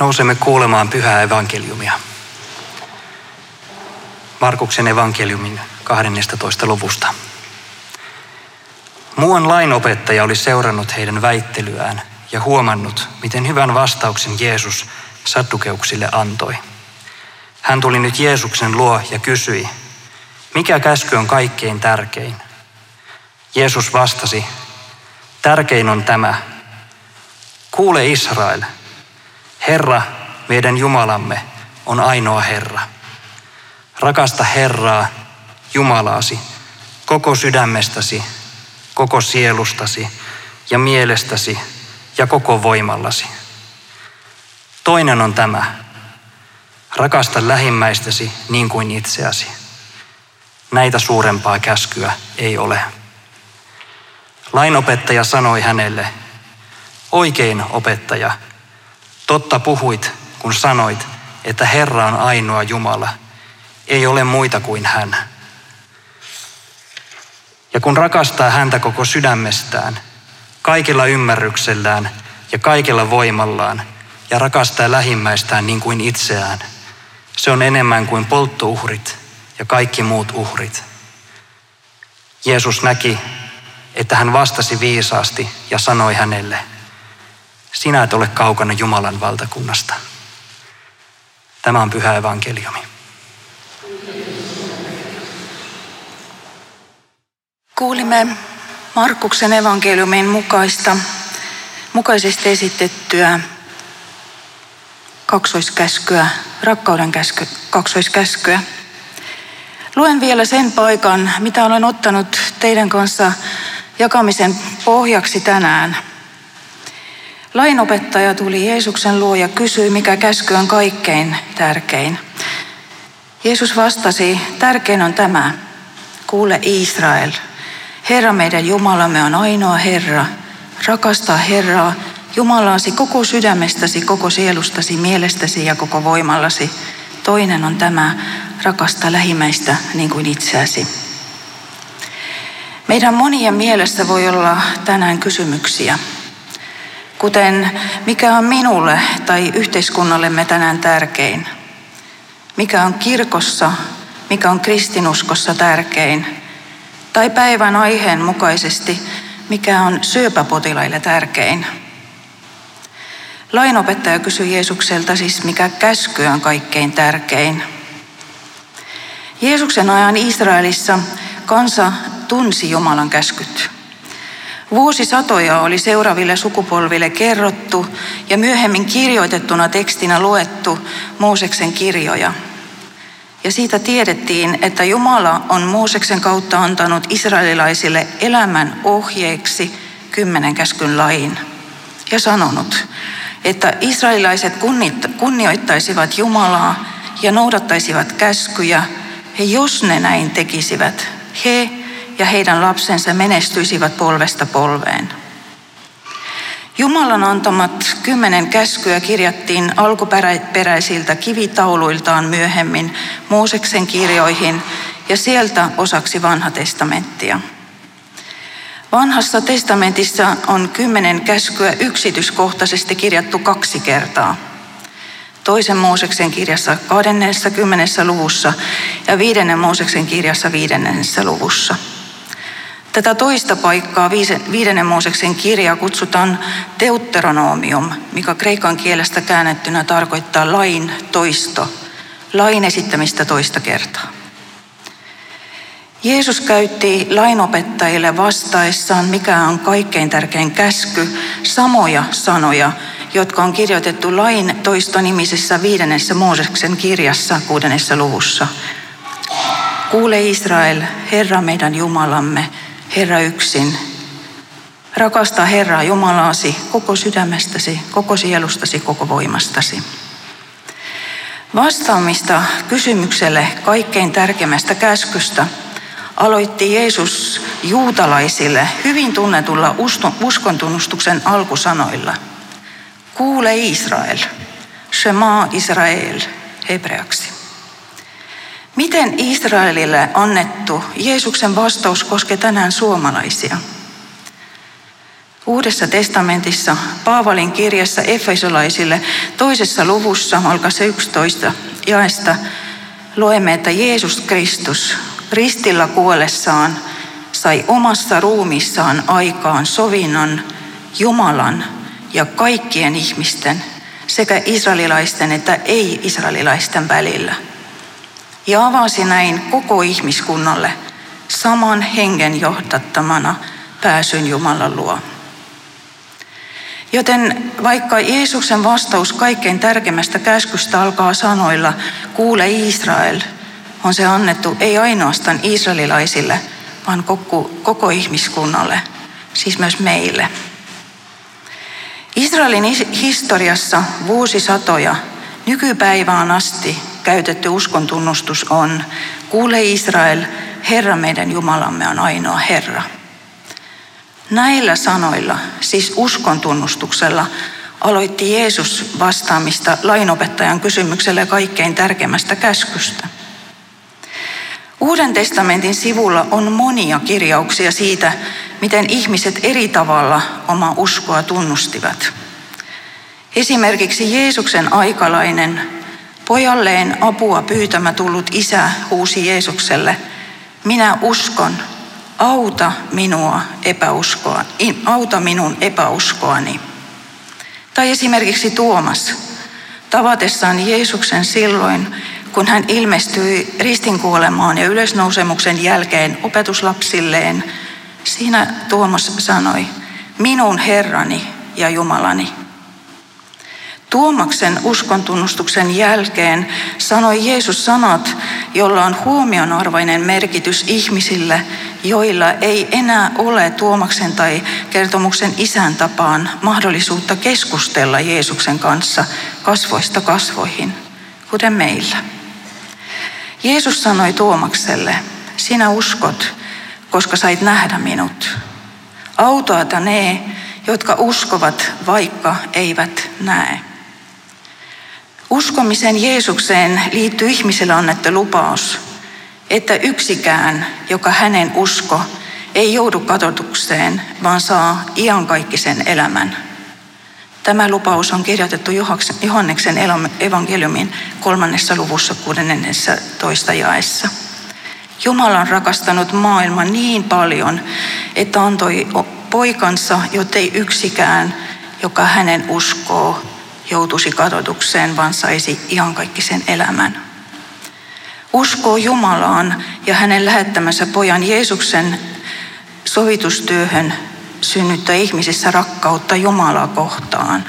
Nousemme kuulemaan pyhää evankeliumia. Markuksen evankeliumin 12. luvusta. Muuan lainopettaja oli seurannut heidän väittelyään ja huomannut, miten hyvän vastauksen Jeesus saddukeuksille antoi. Hän tuli nyt Jeesuksen luo ja kysyi, mikä käsky on kaikkein tärkein? Jeesus vastasi, tärkein on tämä, kuule Israel, Herra, meidän Jumalamme, on ainoa Herra. Rakasta Herraa, Jumalaasi, koko sydämestäsi, koko sielustasi ja mielestäsi ja koko voimallasi. Toinen on tämä, rakasta lähimmäistäsi niin kuin itseäsi. Näitä suurempaa käskyä ei ole. Lainopettaja sanoi hänelle, oikein opettaja, totta puhuit, kun sanoit, että Herra on ainoa Jumala, ei ole muita kuin hän. Ja kun rakastaa häntä koko sydämestään, kaikilla ymmärryksellään ja kaikilla voimallaan, ja rakastaa lähimmäistään niin kuin itseään, se on enemmän kuin polttouhrit ja kaikki muut uhrit. Jeesus näki, että hän vastasi viisaasti ja sanoi hänelle, sinä et ole kaukana Jumalan valtakunnasta. Tämä on pyhä evankeliumi. Kuulimme Markuksen evankeliumin mukaista, mukaisesti esitettyä kaksoiskäskyä, rakkauden käsky, kaksoiskäskyä. Luen vielä sen paikan, mitä olen ottanut teidän kanssa jakamisen pohjaksi tänään. Lainopettaja tuli Jeesuksen luo ja kysyi, mikä käsky on kaikkein tärkein. Jeesus vastasi, tärkein on tämä, kuule Israel, Herra meidän Jumalamme on ainoa Herra, rakasta Herraa, Jumalaasi koko sydämestäsi, koko sielustasi, mielestäsi ja koko voimallasi. Toinen on tämä, rakasta lähimmäistä niin kuin itseäsi. Meidän monien mielessä voi olla tänään kysymyksiä, kuten mikä on minulle tai yhteiskunnallemme tänään tärkein? Mikä on kirkossa, mikä on kristinuskossa tärkein? Tai päivän aiheen mukaisesti, mikä on syöpäpotilaille tärkein? Lainopettaja kysyi Jeesukselta siis, mikä käsky on kaikkein tärkein. Jeesuksen ajan Israelissa kansa tunsi Jumalan käskyt. Vuosisatoja oli seuraaville sukupolville kerrottu ja myöhemmin kirjoitettuna tekstinä luettu Mooseksen kirjoja. Ja siitä tiedettiin, että Jumala on Mooseksen kautta antanut israelilaisille elämän ohjeeksi kymmenen käskyn lain ja sanonut, että israelilaiset kunnioittaisivat Jumalaa ja noudattaisivat käskyjä, ja jos ne näin tekisivät, he ja heidän lapsensa menestyisivät polvesta polveen. Jumalan antamat kymmenen käskyä kirjattiin alkuperäisiltä kivitauluiltaan myöhemmin Mooseksen kirjoihin ja sieltä osaksi vanha testamenttia. Vanhassa testamentissa on kymmenen käskyä yksityiskohtaisesti kirjattu kaksi kertaa. Toisen Mooseksen kirjassa 20. luvussa ja viidennen Mooseksen kirjassa viidennessä luvussa. Tätä toista paikkaa, viidennen Mooseksen kirjaa, kutsutaan deuteronomium, mikä kreikan kielestä käännettynä tarkoittaa lain toisto, lain esittämistä toista kertaa. Jeesus käytti lainopettajille vastaessaan, mikä on kaikkein tärkein käsky, samoja sanoja, jotka on kirjoitettu lain toistonimisessä viidennessä Mooseksen kirjassa kuudennessa luvussa. Kuule Israel, Herra meidän Jumalamme, Herra yksin. Rakasta Herraa Jumalaasi koko sydämestäsi, koko sielustasi, koko voimastasi. Vastaamista kysymykselle kaikkein tärkeimmästä käskystä – aloitti Jeesus juutalaisille hyvin tunnetulla uskontunnustuksen alkusanoilla. Kuule Israel, Shema Israel, hebreaksi. Miten Israelille annettu Jeesuksen vastaus koskee tänään suomalaisia? Uudessa testamentissa Paavalin kirjassa Efesolaisille toisessa luvussa, olkaa se 11 jaesta, luemme, että Jeesus Kristus ristillä kuollessaan sai omassa ruumissaan aikaan sovinnon Jumalan ja kaikkien ihmisten sekä israelilaisten että ei-israelilaisten välillä. Ja avasi näin koko ihmiskunnalle saman hengen johdattamana pääsyn Jumalan luo. Joten vaikka Jeesuksen vastaus kaikkein tärkeimmästä käskystä alkaa sanoilla, kuule Israel, on se annettu ei ainoastaan israelilaisille, vaan koko, koko ihmiskunnalle, siis myös meille. Israelin historiassa vuosisatoja nykypäivään asti käytetty uskontunnustus on, kuule Israel, Herra meidän Jumalamme on ainoa Herra. Näillä sanoilla, siis uskontunnustuksella, aloitti Jeesus vastaamista lainopettajan kysymykselle kaikkein tärkeimmästä käskystä. Uuden testamentin sivulla on monia kirjauksia siitä, miten ihmiset eri tavalla oma uskoa tunnustivat. Esimerkiksi Jeesuksen aikalainen, pojalleen apua pyytämä tullut isä huusi Jeesukselle, minä uskon, auta minua epäuskoa, auta minun epäuskoani. Tai esimerkiksi Tuomas, tavatessaan Jeesuksen silloin, kun hän ilmestyi ristinkuolemaan ja ylösnousemuksen jälkeen opetuslapsilleen, siinä Tuomas sanoi, minun Herrani ja Jumalani. Tuomaksen uskontunnustuksen jälkeen sanoi Jeesus sanat, jolla on huomionarvoinen merkitys ihmisille, joilla ei enää ole Tuomaksen tai kertomuksen isän tapaan mahdollisuutta keskustella Jeesuksen kanssa kasvoista kasvoihin, kuten meillä. Jeesus sanoi Tuomakselle, sinä uskot, koska sait nähdä minut. Autoata ne, jotka uskovat, vaikka eivät näe. Uskomisen Jeesukseen liittyy ihmiselle annettu lupaus, että yksikään, joka hänen usko, ei joudu katotukseen, vaan saa iankaikkisen elämän. Tämä lupaus on kirjoitettu Johanneksen evankeliumin kolmannessa luvussa 16 jaessa. Jumala on rakastanut maailman niin paljon, että antoi poikansa, jottei yksikään, joka hänen uskoo, joutuisi kadotukseen, vaan saisi iankaikkisen elämän. Uskoo Jumalaan ja hänen lähettämänsä pojan Jeesuksen sovitustyöhön synnyttää ihmisissä rakkautta Jumalaa kohtaan.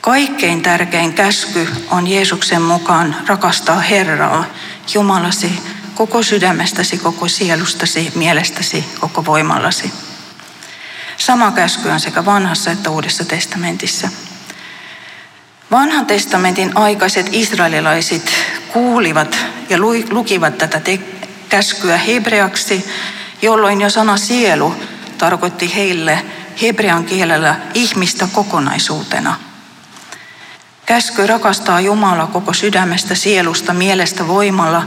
Kaikkein tärkein käsky on Jeesuksen mukaan rakastaa Herraa, Jumalasi, koko sydämestäsi, koko sielustasi, mielestäsi, koko voimallasi. Sama käsky on sekä vanhassa että uudessa testamentissa. Vanhan testamentin aikaiset israelilaiset kuulivat ja lukivat tätä te- käskyä hebreaksi, jolloin jo sana sielu tarkoitti heille hebrean kielellä ihmistä kokonaisuutena. Käsky rakastaa Jumalaa koko sydämestä, sielusta, mielestä, voimalla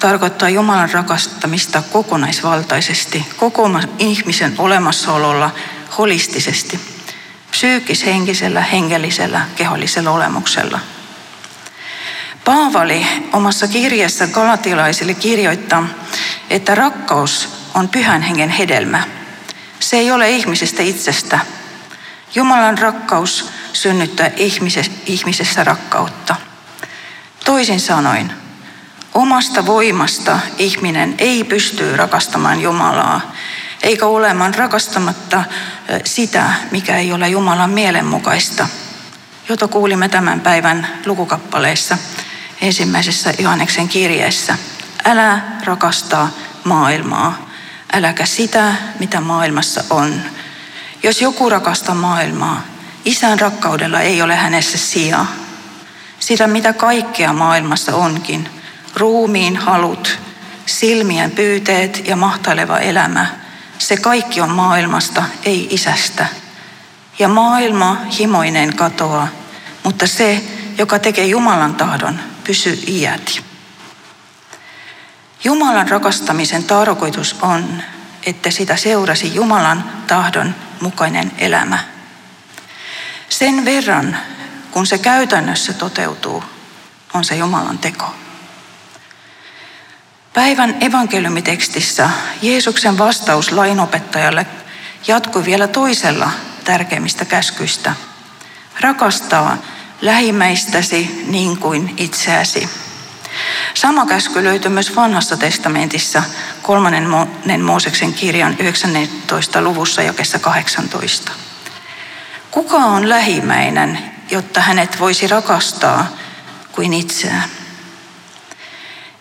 tarkoittaa Jumalan rakastamista kokonaisvaltaisesti, koko ihmisen olemassaololla holistisesti, psyykkis-henkisellä, hengellisellä, kehollisella olemuksella. Paavali omassa kirjassa galatilaisille kirjoittaa, että rakkaus on pyhän hengen hedelmä – se ei ole ihmisestä itsestä. Jumalan rakkaus synnyttää ihmisessä rakkautta. Toisin sanoen, omasta voimasta ihminen ei pysty rakastamaan Jumalaa, eikä olemaan rakastamatta sitä, mikä ei ole Jumalan mielenmukaista, jota kuulimme tämän päivän lukukappaleessa ensimmäisessä Johanneksen kirjeessä. Älä rakastaa maailmaa, äläkä sitä, mitä maailmassa on. Jos joku rakastaa maailmaa, isän rakkaudella ei ole hänessä sijaa. Sitä, mitä kaikkea maailmassa onkin, ruumiin halut, silmien pyyteet ja mahtaileva elämä, se kaikki on maailmasta, ei isästä. Ja maailma himoinen katoaa, mutta se, joka tekee Jumalan tahdon, pysyy iäti. Jumalan rakastamisen tarkoitus on, että sitä seurasi Jumalan tahdon mukainen elämä. Sen verran, kun se käytännössä toteutuu, on se Jumalan teko. Päivän evankeliumitekstissä Jeesuksen vastaus lainopettajalle jatkui vielä toisella tärkeimmistä käskyistä. Rakastaa lähimmäistäsi niin kuin itseäsi. Sama käsky löytyy myös vanhassa testamentissa kolmannen Mooseksen kirjan 19. luvussa jakessa 18. Kuka on lähimmäinen, jotta hänet voisi rakastaa kuin itseään?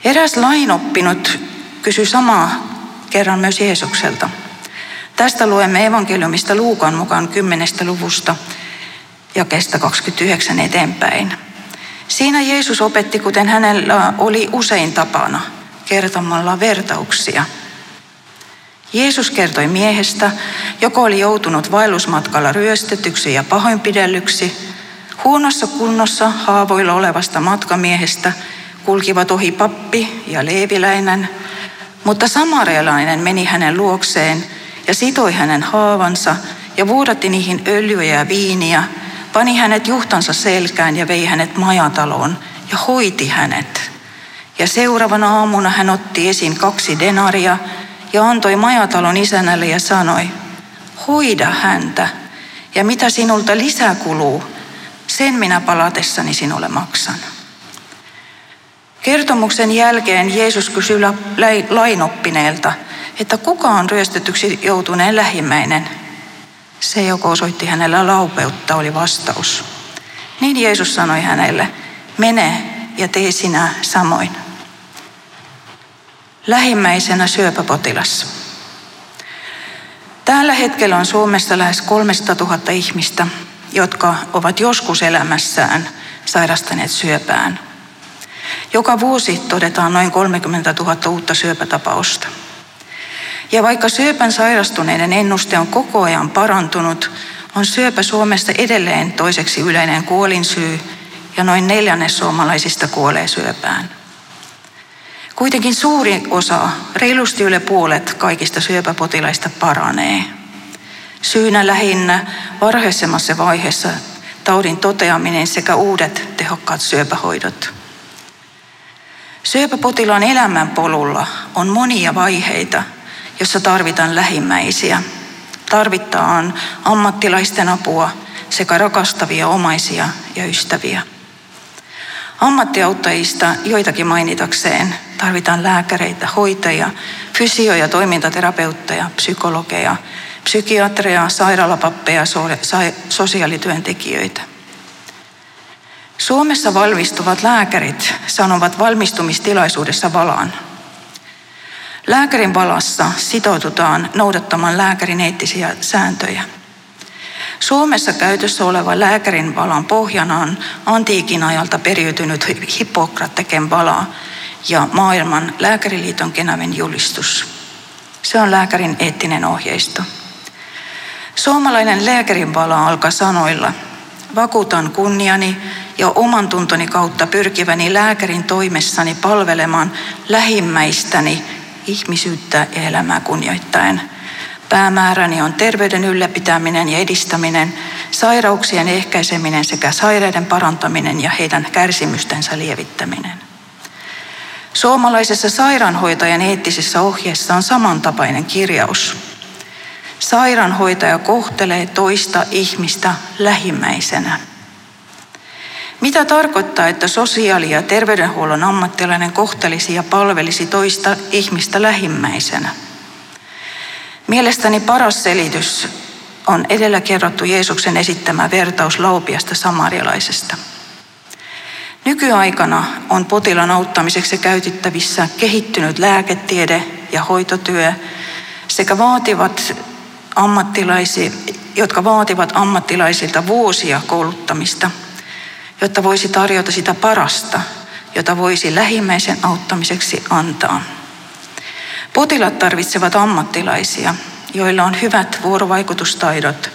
Eräs lainoppinut kysyi samaa kerran myös Jeesukselta. Tästä luemme evankeliumista Luukan mukaan 10. luvusta kestä 29 eteenpäin. Siinä Jeesus opetti, kuten hänellä oli usein tapana, kertomalla vertauksia. Jeesus kertoi miehestä, joka oli joutunut vaellusmatkalla ryöstetyksi ja pahoinpidellyksi. Huonossa kunnossa haavoilla olevasta matkamiehestä kulkivat ohi pappi ja leeviläinen, mutta samarialainen meni hänen luokseen ja sitoi hänen haavansa ja vuodatti niihin öljyä ja viiniä – pani hänet juhtansa selkään ja vei hänet majataloon ja hoiti hänet. Ja seuraavana aamuna hän otti esiin kaksi denaria ja antoi majatalon isännälle ja sanoi, hoida häntä ja mitä sinulta lisää kuluu, sen minä palatessani sinulle maksan. Kertomuksen jälkeen Jeesus kysyi lainoppineelta, että kuka on ryöstetyksi joutuneen lähimmäinen – se, joka osoitti hänellä laupeutta, oli vastaus. Niin Jeesus sanoi hänelle, mene ja tee sinä samoin. Lähimmäisenä syöpäpotilas. Tällä hetkellä on Suomessa lähes 300 000 ihmistä, jotka ovat joskus elämässään sairastaneet syöpään. Joka vuosi todetaan noin 30 000 uutta syöpätapausta. Ja vaikka syöpän sairastuneiden ennuste on koko ajan parantunut, on syöpä Suomessa edelleen toiseksi yleinen kuolinsyy ja noin neljännes suomalaisista kuolee syöpään. Kuitenkin suuri osa, reilusti yli puolet kaikista syöpäpotilaista paranee. Syynä lähinnä varhaisemmassa vaiheessa taudin toteaminen sekä uudet tehokkaat syöpähoidot. Syöpäpotilaan elämänpolulla on monia vaiheita, jossa tarvitaan lähimmäisiä. Tarvitaan ammattilaisten apua sekä rakastavia omaisia ja ystäviä. Ammattiauttajista joitakin mainitakseen tarvitaan lääkäreitä, hoitajia, fysio- ja toimintaterapeutteja, psykologeja, psykiatreja, sairaalapappeja, sosiaalityöntekijöitä. Suomessa valmistuvat lääkärit sanovat valmistumistilaisuudessa valaan. Lääkärin valassa sitoututaan noudattamaan lääkärin eettisiä sääntöjä. Suomessa käytössä oleva lääkärin valan pohjana on antiikin ajalta periytynyt Hippokrateken vala ja maailman lääkäriliiton Genaven julistus. Se on lääkärin eettinen ohjeisto. Suomalainen lääkärin vala alkaa sanoilla, vakuutan kunniani ja oman tuntoni kautta pyrkiväni lääkärin toimessani palvelemaan lähimmäistäni ihmisyyttä ja elämää kunnioittaen. Päämääräni on terveyden ylläpitäminen ja edistäminen, sairauksien ehkäiseminen sekä sairaiden parantaminen ja heidän kärsimystensä lievittäminen. Suomalaisessa sairaanhoitajan eettisessä ohjeessa on samantapainen kirjaus. Sairaanhoitaja kohtelee toista ihmistä lähimmäisenä. Mitä tarkoittaa, että sosiaali- ja terveydenhuollon ammattilainen kohtelisi ja palvelisi toista ihmistä lähimmäisenä? Mielestäni paras selitys on edellä kerrottu Jeesuksen esittämä vertaus laupiasta samarialaisesta. Nykyaikana on potilaan auttamiseksi käytettävissä kehittynyt lääketiede ja hoitotyö sekä vaativat ammattilaisi, jotka vaativat ammattilaisilta vuosia kouluttamista – jotta voisi tarjota sitä parasta, jota voisi lähimmäisen auttamiseksi antaa. Potilaat tarvitsevat ammattilaisia, joilla on hyvät vuorovaikutustaidot,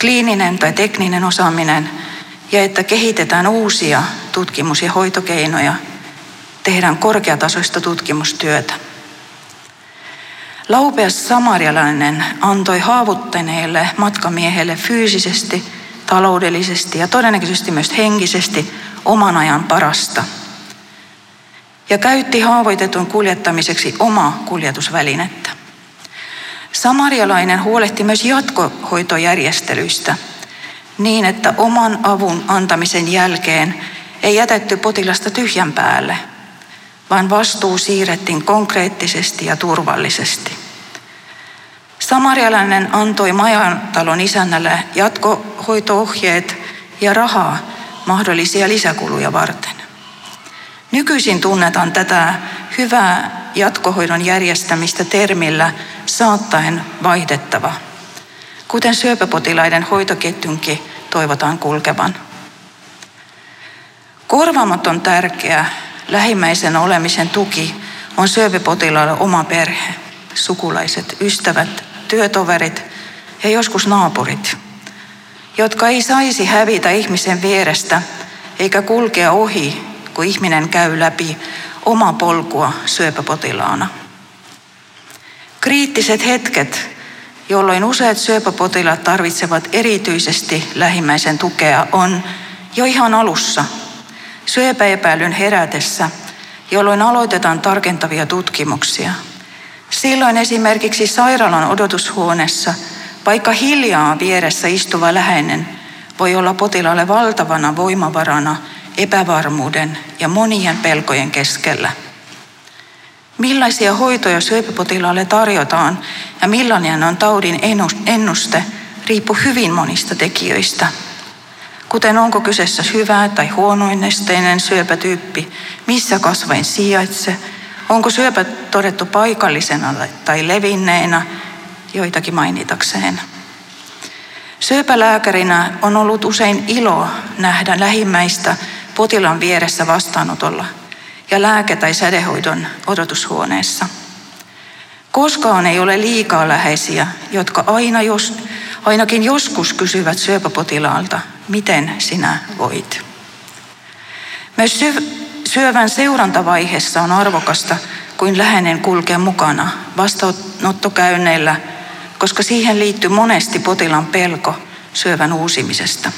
kliininen tai tekninen osaaminen ja että kehitetään uusia tutkimus- ja hoitokeinoja, tehdään korkeatasoista tutkimustyötä. Laupeas samarialainen antoi haavuttaneelle matkamiehelle fyysisesti, taloudellisesti ja todennäköisesti myös henkisesti oman ajan parasta. Ja käytti haavoitetun kuljettamiseksi omaa kuljetusvälinettä. Samarialainen huolehti myös jatkohoitojärjestelyistä niin, että oman avun antamisen jälkeen ei jätetty potilasta tyhjän päälle, vaan vastuu siirrettiin konkreettisesti ja turvallisesti. Samarialainen antoi majantalon isännälle jatkohoitoohjeet ja rahaa mahdollisia lisäkuluja varten. Nykyisin tunnetaan tätä hyvää jatkohoidon järjestämistä termillä saattaen vaihdettava, kuten syöpäpotilaiden hoitoketjunkin toivotaan kulkevan. Korvaamaton tärkeä lähimmäisen olemisen tuki on syöpäpotilaalle oma perhe, sukulaiset, ystävät, työtoverit ja joskus naapurit, jotka ei saisi hävitä ihmisen vierestä eikä kulkea ohi, kun ihminen käy läpi oma polkua syöpäpotilaana. Kriittiset hetket, jolloin useat syöpäpotilaat tarvitsevat erityisesti lähimmäisen tukea, on jo ihan alussa syöpäepäilyn herätessä, jolloin aloitetaan tarkentavia tutkimuksia. Silloin esimerkiksi sairaalan odotushuoneessa, vaikka hiljaa vieressä istuva läheinen, voi olla potilaalle valtavana voimavarana epävarmuuden ja monien pelkojen keskellä. Millaisia hoitoja syöpäpotilaalle tarjotaan ja millainen on taudin ennuste, riippuu hyvin monista tekijöistä. Kuten onko kyseessä hyvä tai huonoinnesteinen syöpätyyppi, missä kasvain sijaitse, onko syöpä todettu paikallisena tai levinneenä, joitakin mainitakseen. Syöpälääkärinä on ollut usein ilo nähdä lähimmäistä potilaan vieressä vastaanotolla ja lääke- tai sädehoidon odotushuoneessa. Koskaan ei ole liikaa läheisiä, jotka aina jos, ainakin joskus kysyvät syöpäpotilaalta, miten sinä voit. Myös syövän seurantavaiheessa on arvokasta, kuin läheinen kulkee mukana vastaanottokäynneillä, koska siihen liittyy monesti potilaan pelko syövän uusimisesta.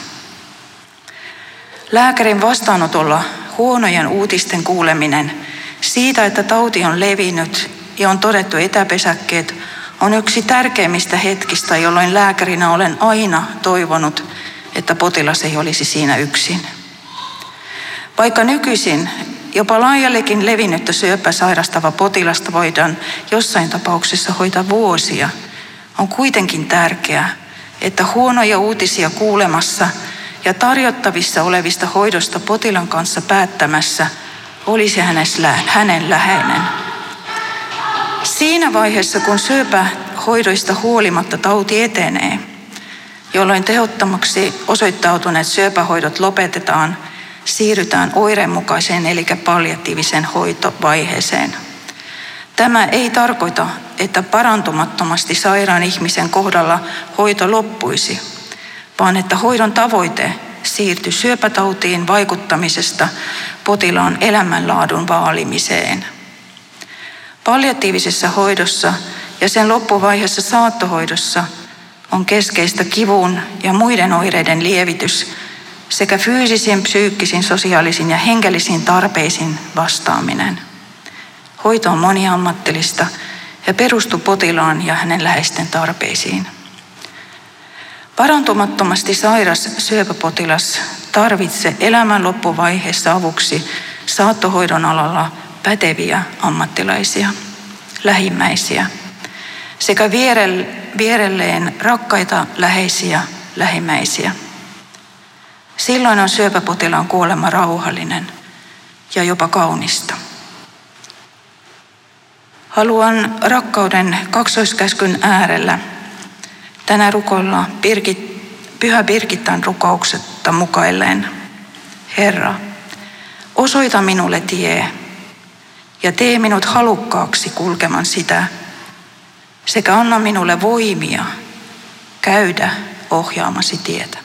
Lääkärin vastaanotolla huonojen uutisten kuuleminen siitä, että tauti on levinnyt ja on todettu etäpesäkkeet, on yksi tärkeimmistä hetkistä, jolloin lääkärinä olen aina toivonut, että potilas ei olisi siinä yksin. Vaikka nykyisin jopa laajallekin levinnyttä syöpää sairastava potilasta voidaan jossain tapauksessa hoitaa vuosia, on kuitenkin tärkeää, että huonoja uutisia kuulemassa – ja tarjottavissa olevista hoidosta potilan kanssa päättämässä olisi hänen läheinen. Siinä vaiheessa, kun syöpähoidoista huolimatta tauti etenee, jolloin tehottomaksi osoittautuneet syöpähoidot lopetetaan, siirrytään oireenmukaiseen eli palliatiiviseen hoitovaiheeseen. Tämä ei tarkoita, että parantumattomasti sairaan ihmisen kohdalla hoito loppuisi, vaan että hoidon tavoite siirtyi syöpätautiin vaikuttamisesta potilaan elämänlaadun vaalimiseen. Palliatiivisessa hoidossa ja sen loppuvaiheessa saattohoidossa on keskeistä kivun ja muiden oireiden lievitys sekä fyysisiin, psyykkisiin, sosiaalisiin ja hengellisiin tarpeisiin vastaaminen. Hoito on moniammattilista ja perustuu potilaan ja hänen läheisten tarpeisiin. Parantumattomasti sairas syöpäpotilas tarvitsee elämän loppuvaiheessa avuksi saattohoidon alalla päteviä ammattilaisia, lähimmäisiä sekä vierelleen rakkaita läheisiä lähimmäisiä. Silloin on syöpäpotilaan kuolema rauhallinen ja jopa kaunista. Haluan rakkauden kaksoiskäskyn äärellä Tänä rukoilla Birgit, Pyhä Birgittan rukouksetta mukailleen. Herra, osoita minulle tie ja tee minut halukkaaksi kulkemaan sitä, sekä anna minulle voimia käydä ohjaamasi tietä.